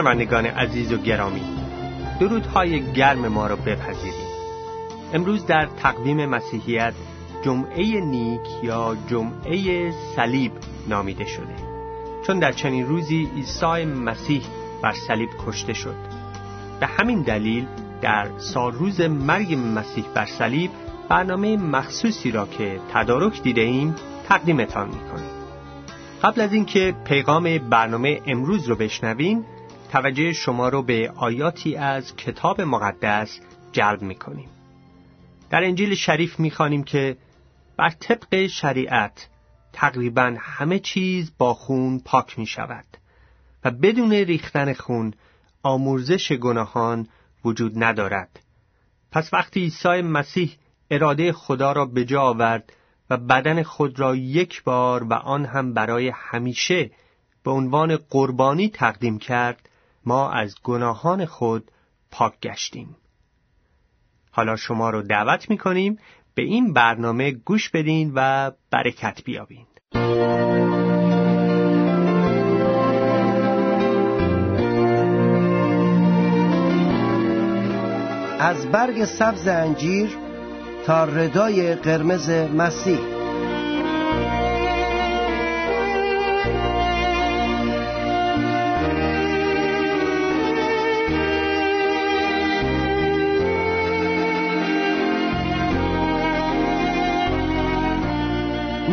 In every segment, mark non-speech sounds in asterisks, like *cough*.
شنوندگان عزیز و گرامی درودهای گرم ما را بپذیرید. امروز در تقویم مسیحیت جمعه نیک یا جمعه صلیب نامیده شده. چون در چنین روزی عیسی مسیح بر صلیب کشته شد. به همین دلیل در سال روز مرگ مسیح بر صلیب برنامه مخصوصی را که تدارک دیده ایم تقدیمتان می‌کنیم. قبل از اینکه پیغام برنامه امروز رو بشنوین توجه شما رو به آیاتی از کتاب مقدس جلب می‌کنیم. در انجیل شریف می‌خوانیم که بر طبق شریعت تقریبا همه چیز با خون پاک می شود و بدون ریختن خون آمرزش گناهان وجود ندارد. پس وقتی عیسی مسیح اراده خدا را به جا آورد و بدن خود را یک بار و آن هم برای همیشه به عنوان قربانی تقدیم کرد ما از گناهان خود پاک گشتیم. حالا شما رو دعوت می کنیم به این برنامه گوش بدین و برکت بیابین. از برگ سبز انجیر تا ردای قرمز مسیح.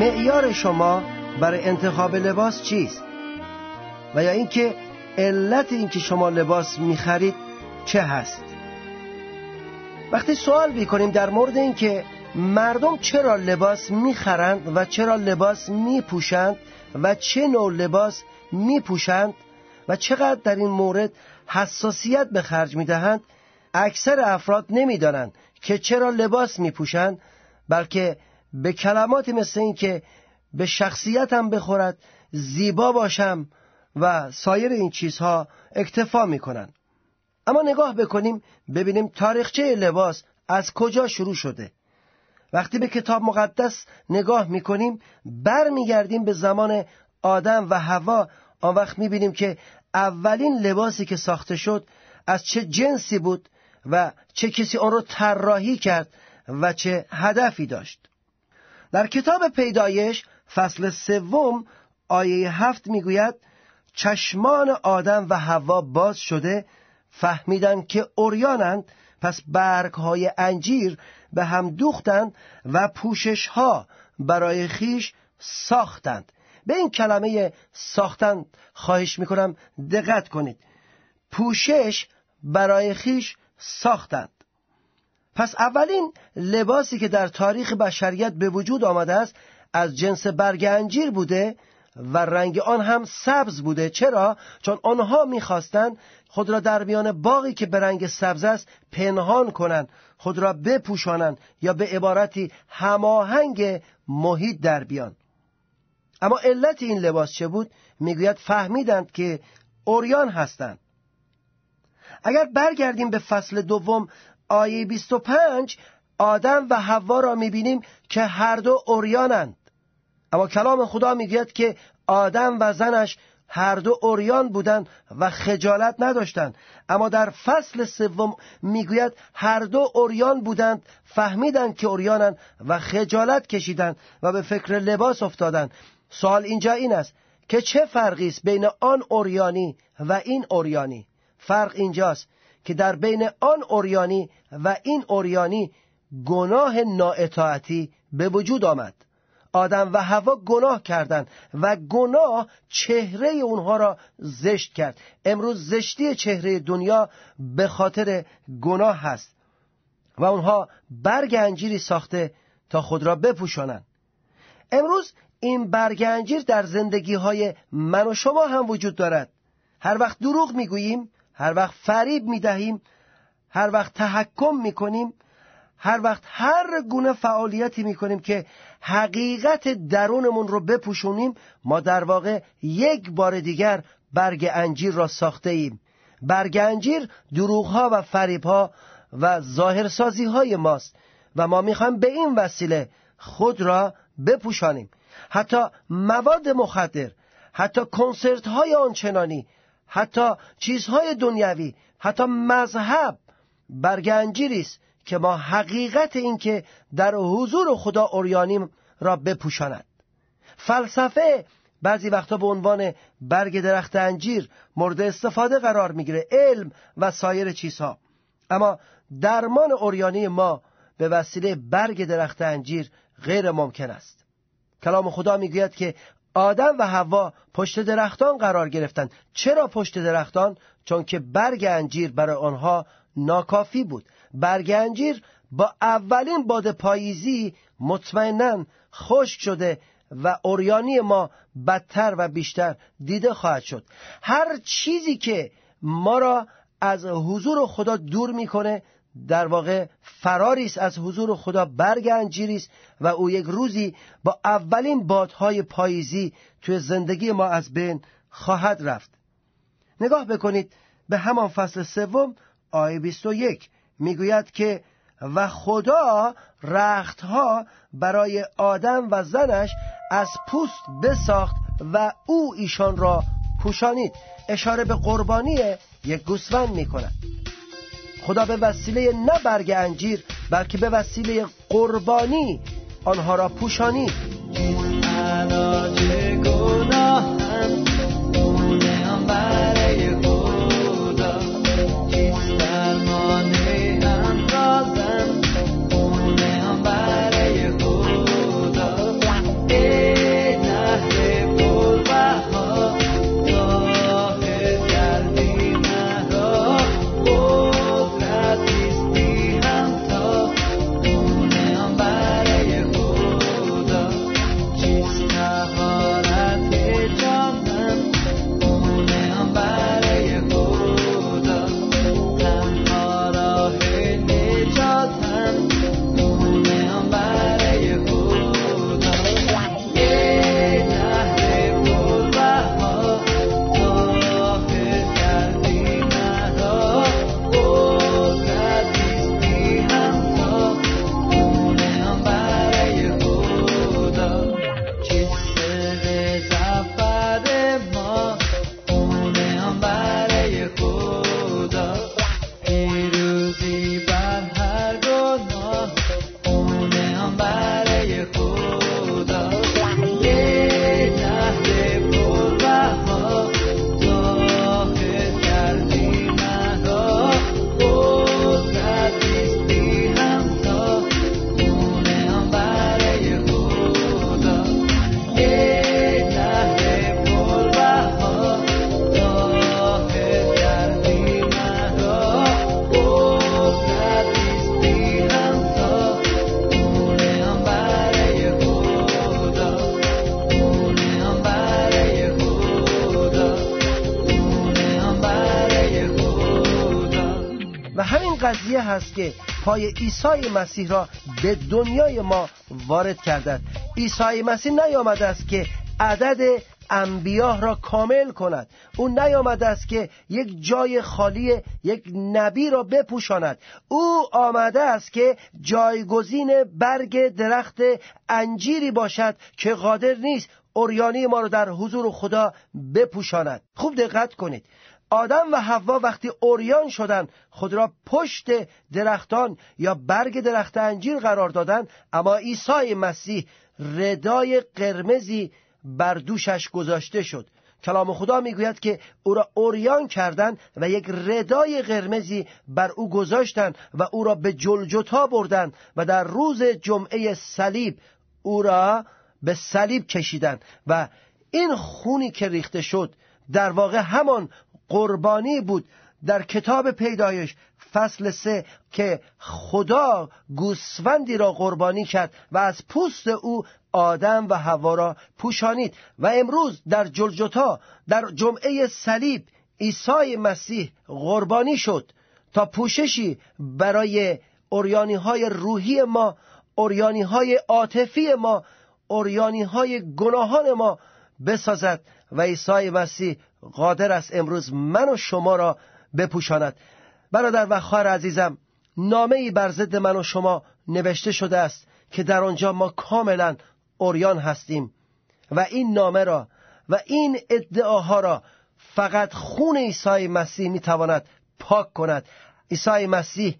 معیار شما برای انتخاب لباس چیست؟ و یا اینکه علت اینکه شما لباس می‌خرید چه هست؟ وقتی سوال می‌کنیم در مورد اینکه مردم چرا لباس می‌خرند و چرا لباس میپوشند و چه نوع لباس میپوشند و چقدر در این مورد حساسیت به خرج می‌دهند اکثر افراد نمی‌دانند که چرا لباس میپوشند بلکه به کلماتی مثل این که به شخصیتم بخورد زیبا باشم و سایر این چیزها اکتفا می‌کنند اما نگاه بکنیم ببینیم تاریخچه لباس از کجا شروع شده. وقتی به کتاب مقدس نگاه می‌کنیم برمیگردیم به زمان آدم و هوا آن وقت می‌بینیم که اولین لباسی که ساخته شد از چه جنسی بود و چه کسی آن را طراحی کرد و چه هدفی داشت. در کتاب پیدایش فصل سوم آیه هفت می‌گوید چشمان آدم و هوا باز شده فهمیدند که اوریانند پس برگ های انجیر به هم دوختند و پوشش ها برای خیش ساختند. به این کلمه ساختند خواهش می‌کنم دقت کنید. پوشش برای خیش ساختند. پس اولین لباسی که در تاریخ بشریت به وجود آمده است از جنس برگ انجیر بوده و رنگ آن هم سبز بوده. چرا؟ چون آنها می‌خواستند خود را در میان باقی که به رنگ سبز است پنهان کنند خود را بپوشانند یا به عبارتی هماهنگ محیط در بیان. اما علت این لباس چه بود؟ می‌گوید فهمیدند که اوریان هستند. اگر برگردیم به فصل دوم آیه 25 آدم و حوا را می‌بینیم که هر دو اوریانند. اما کلام خدا می‌گوید که آدم و زنش هر دو اوریان بودند و خجالت نداشتند. اما در فصل سوم می‌گوید هر دو اوریان بودند فهمیدند که اوریانند و خجالت کشیدند و به فکر لباس افتادند. سوال اینجا این است که چه فرقی است بین آن اوریانی و این اوریانی؟ فرق اینجاست که در بین آن اوریانی و این اوریانی گناه نااطاعتی به وجود آمد. آدم و هوا گناه کردند و گناه چهره اونها را زشت کرد. امروز زشتی چهره دنیا به خاطر گناه هست و اونها برگ انجیری ساخته تا خود را بپوشانند. امروز این برگ انجیر در زندگی های من و شما هم وجود دارد. هر وقت دروغ می‌گوییم هر وقت فریب می‌دهیم هر وقت تحکم می‌کنیم هر وقت هر گونه فعالیتی می‌کنیم که حقیقت درونمون رو بپوشونیم ما در واقع یک بار دیگر برگ انجیر را ساخته ایم برگ انجیر دروغها و فریبها و ظاهرسازی های ماست و ما می‌خوایم به این وسیله خود را بپوشانیم. حتی مواد مخدر حتی کنسرت های آنچنانی حتی چیزهای دنیوی حتی مذهب برگ انجیری است که ما حقیقت این که در حضور خدا اوریانیم را بپوشاند. فلسفه بعضی وقتا به عنوان برگ درخت انجیر مورد استفاده قرار می‌گیره علم و سایر چیزها. اما درمان اوریانی ما به وسیله برگ درخت انجیر غیر ممکن است. کلام خدا می‌گوید که آدم و حوا پشت درختان قرار گرفتند چرا پشت درختان؟ چون که برگ انجیر برای آنها ناکافی بود. برگ انجیر با اولین باد پاییزی مطمئنا خشک شده و اوریانی ما بدتر و بیشتر دیده خواهد شد. هر چیزی که ما را از حضور خدا دور می‌کنه در واقع فراری است از حضور خدا برگ انجیری است و او یک روزی با اولین بادهای پاییزی توی زندگی ما از بین خواهد رفت. نگاه بکنید به همان فصل سوم آیه 21 می‌گوید که و خدا رختها برای آدم و زنش از پوست بساخت و او ایشان را پوشانید. اشاره به قربانی یک گوسفند می کند خدا به وسیله نه برگ انجیر بلکه به وسیله قربانی آنها را پوشانید قضیه هست که پای عیسی مسیح را به دنیای ما وارد کردند. عیسی مسیح نیامده است که عدد انبیاه را کامل کند. او نیامده است که یک جای خالی یک نبی را بپوشاند. او آمده است که جایگزین برگ درخت انجیری باشد که قادر نیست اوریانی ما را در حضور خدا بپوشاند. خوب دقت کنید. آدم و حوا وقتی اوریان شدن خود را پشت درختان یا برگ درخت انجیر قرار دادن اما عیسی مسیح ردای قرمزی بر دوشش گذاشته شد. کلام خدا می‌گوید که او را اوریان کردند و یک ردای قرمزی بر او گذاشتند و او را به جلجتا بردند و در روز جمعه صلیب او را به صلیب کشیدند و این خونی که ریخته شد در واقع همان قربانی بود در کتاب پیدایش فصل سه که خدا گوسفندی را قربانی کرد و از پوست او آدم و هوا را پوشانید و امروز در جلجتا در جمعه صلیب عیسی مسیح قربانی شد تا پوششی برای اوریانی های روحی ما اوریانی های عاطفی ما اوریانی های گناهان ما بسازد و عیسی مسیح قادر است امروز من و شما را بپوشاند. برادر و خواهر عزیزم نامه ای بر ضد من و شما نوشته شده است که در آنجا ما کاملا اوریان هستیم و این نامه را و این ادعاها را فقط خون عیسی مسیح می‌تواند پاک کند. عیسی مسیح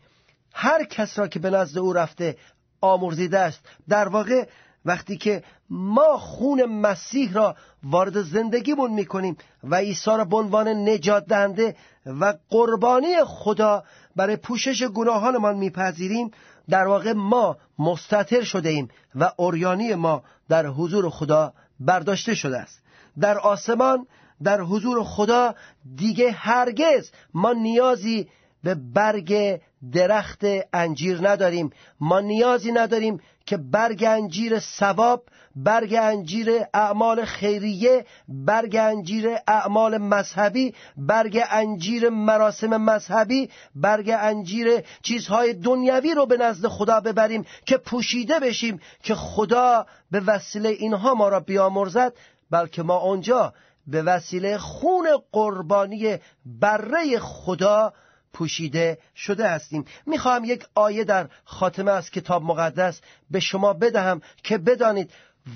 هر کس را که به نزد او رفته آمرزیده است. در واقع وقتی که ما خون مسیح را وارد زندگیمون می‌کنیم و عیسی را به عنوان نجات دهنده و قربانی خدا برای پوشش گناهانمان میپذیریم در واقع ما مستطر شده ایم و اوریانی ما در حضور خدا برداشته شده است. در آسمان در حضور خدا دیگه هرگز ما نیازی به برگ درخت انجیر نداریم. ما نیازی نداریم که برگ انجیر ثواب برگ انجیر اعمال خیریه برگ انجیر اعمال مذهبی برگ انجیر مراسم مذهبی برگ انجیر چیزهای دنیوی رو به نزد خدا ببریم که پوشیده بشیم که خدا به وسیله اینها ما را بیامرزد بلکه ما آنجا به وسیله خون قربانی بره خدا پوشیده شده هستیم. می‌خواهم یک آیه در خاتمه از کتاب مقدس به شما بدهم که بدانید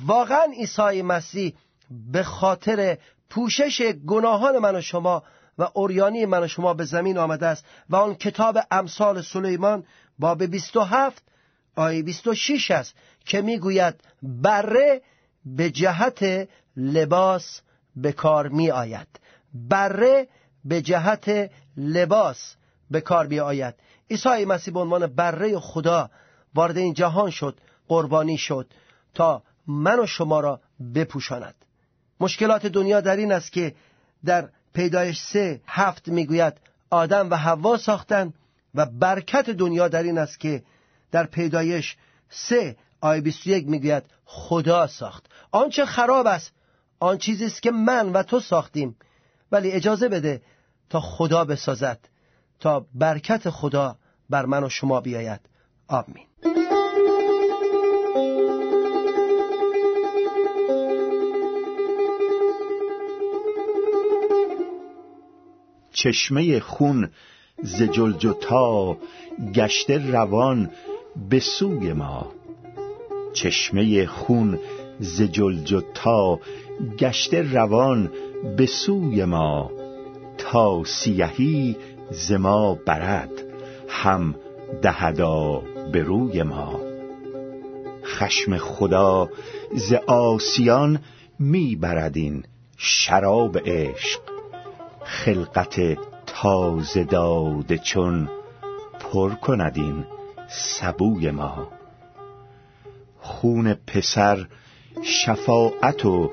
واقعا عیسی مسیح به خاطر پوشش گناهان من و شما و اوریانی من و شما به زمین آمده است و آن کتاب امثال سلیمان باب 27 آیه 26 است که می‌گوید بره به جهت لباس به کار می آید بره به جهت لباس. به کار می آید عیسی مسیح به عنوان بره خدا وارد این جهان شد قربانی شد تا من و شما را بپوشاند. مشکلات دنیا در این است که در پیدایش سه هفت می‌گوید آدم و حوا ساختن و برکت دنیا در این است که در پیدایش سه آیه 21 می‌گوید خدا ساخت. آنچه خراب است آن چیزی است که من و تو ساختیم. ولی اجازه بده تا خدا بسازد. تا برکت خدا بر من و شما بیاید. آمین. چشمه خون ز جلجتا گشته روان به سوی ما. چشمه خون ز جلجتا گشته روان به سوی ما. تا سیهی ز ما برد هم دهدا به روی ما. خشم خدا ز آسیان می این شراب عشق. خلقت تازه داده چون پر کند این سبوی ما. خون پسر شفاعت و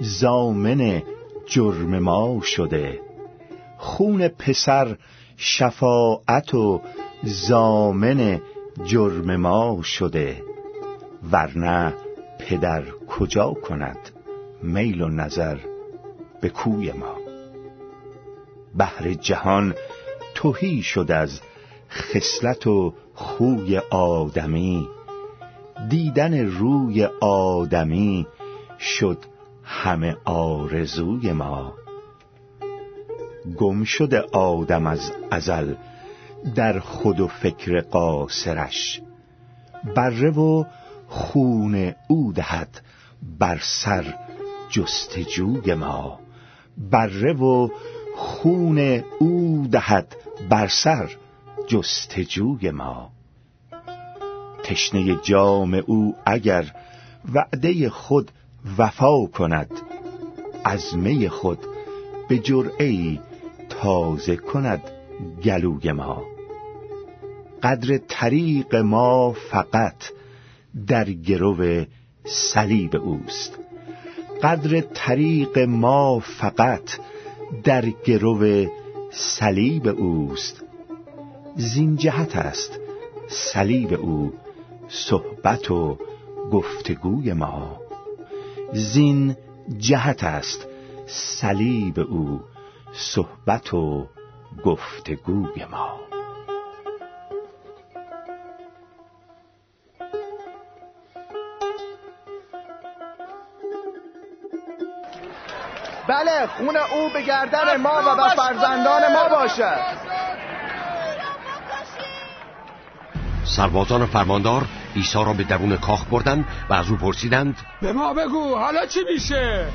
زامن جرم ما شده. خون پسر شفاعت و زامن جرم ما شده. ورنه پدر کجا کند میل و نظر به کوی ما؟ بحر جهان توهی شد از خصلت و خوی آدمی. دیدن روی آدمی شد همه آرزوی ما. گم شده آدم از ازل در خود و فکر قاصرش. بره و خون او دهد بر سر جستجوی ما. بره و خون او دهد بر سر جستجوی ما. تشنه جام او اگر وعده خود وفا کند از می خود به جرعی تازه کند گلوی ما. قدر طریق ما فقط در گرو صلیب اوست. قدر طریق ما فقط در گرو صلیب اوست. زین جهت است صلیب او صحبت و گفتگوی ما. زین جهت است صلیب او صحبت و گفتگوی ما. بله خون او به گردن ما و به فرزندان ما باشد سربازان فرماندار عیسی را به درون کاخ بردند و از او پرسیدند به ما بگو حالا چی میشه؟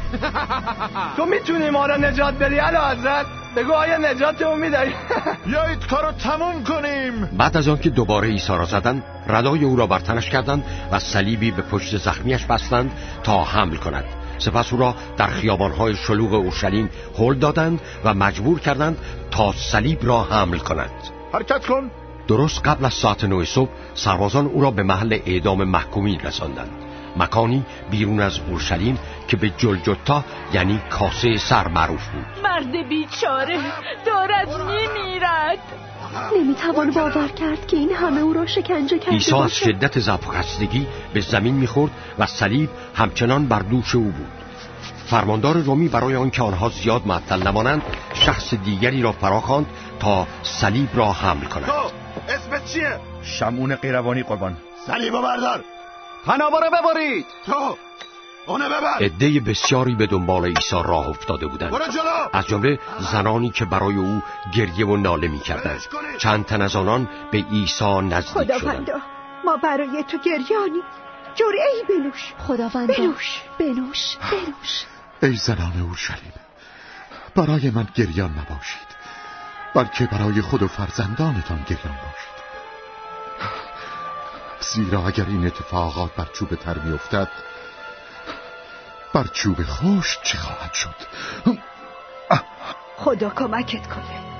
*laughs* تو می‌تونی ما را نجات بدی علا حضرت؟ بگو آیا نجاتمون می‌دهی؟ *laughs* بیایید کارو تموم کنیم. بعد از آنکه دوباره عیسی را زدند ردای او را بر تنش کردند و صلیبی به پشت زخمیش بستند تا حمل کند. سپس او را در خیابانهای شلوغ اورشلیم هل دادند و مجبور کردند تا صلیب را حمل کند. حرکت کن. درست قبل از ساعت نه صبح سربازان او را به محل اعدام محکومین رساندند. مکانی بیرون از اورشلیم که به جلجتا یعنی کاسه سر معروف بود. مرد بیچاره دارد میمیرد. نمی‌توان باور کرد که این همه او را شکنجه کرده عیسی از. شدت ضعف و خستگی به زمین می‌خورد و صلیب همچنان بر دوش او بود. فرماندار رومی برای آنکه آنها زیاد معطل نمانند شخص دیگری را فراخواند تا صلیب را حمل کند. تو اسمت چیه؟ شمعون قیروانی قربان. صلیبو بردار. پنابا رو ببرید. تو اونه ببر. عده بسیاری به دنبال عیسی راه افتاده بودند. از جمله زنانی که برای او گریه و ناله می‌کردند. چند تن از آنان به عیسی نزدیک شدند. خداوندا ما برای تو گریانی جرعه ای بنوش. خداوندا. بنوش بنوش. بنوش. ای زنان اورشلیم برای من گریان نباشید. بلکه برای خود و فرزندانتان گریان باشید زیرا اگر این اتفاقات بر چوب تر میافتد بر چوب خوش چه خواهد شد؟ خدا کمکت کنه.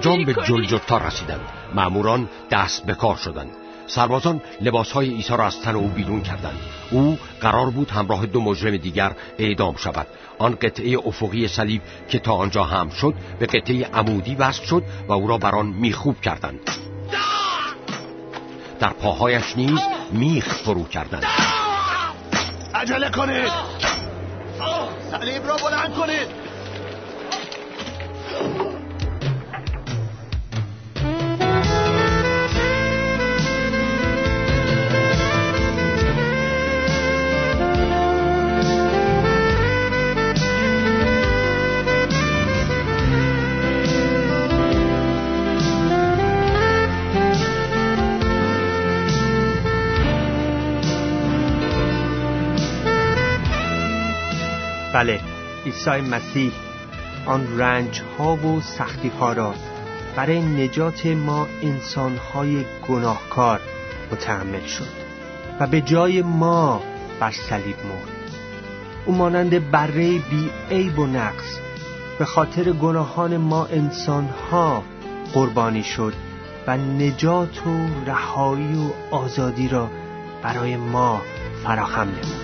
سرانجام به جلجتا رسیدند. معموران دست به کار شدند. سربازان لباسهای عیسی را از تن او بیرون کردند. او قرار بود همراه دو مجرم دیگر اعدام شود. آن قطعه افقی صلیب که تا آنجا هم شد به قطعه عمودی وصل شد و او را بر آن میخوب کردند. در پاهایش نیز میخ فرو کردند. عجله کنید. صلیب را بلند کنید. عیسی مسیح آن رنج ها و سختی ها را برای نجات ما انسان های گناهکار متحمل شد و به جای ما بر صلیب مرد. او مانند بره بی عیب و نقص به خاطر گناهان ما انسان ها قربانی شد و نجات و رهایی و آزادی را برای ما فراهم نمود.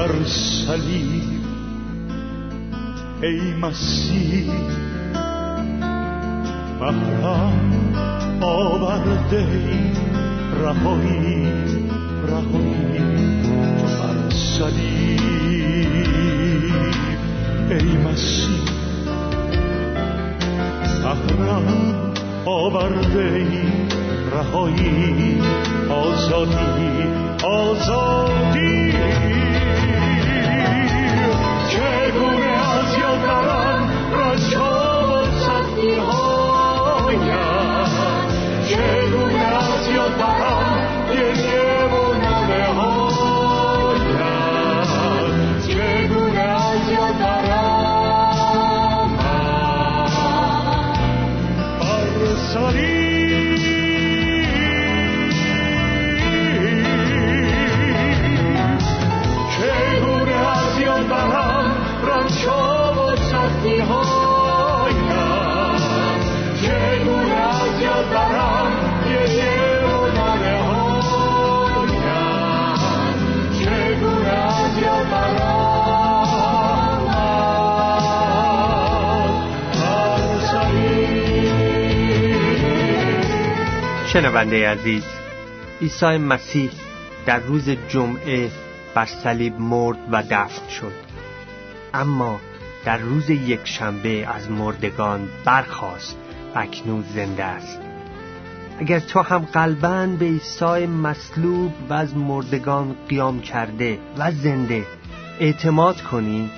بر صلیب ای مسیح محرم آورده رهایی رهایی بر صلیب ای مسیح محرم آورده رهایی آزادی آزادی چگونه از یاد برم رنج ها و شنونده عزیز عیسی مسیح در روز جمعه بر صلیب مرد و دفن شد. اما در روز یک شنبه از مردگان برخاست و اکنون زنده است. اگر تو هم قلبا به عیسی مصلوب و از مردگان قیام کرده و زنده اعتماد کنی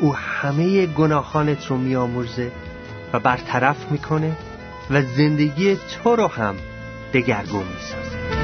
او همه گناهانت رو میآمرزه و برطرف می‌کنه و زندگی تو رو هم دگرگون می‌سازه. ای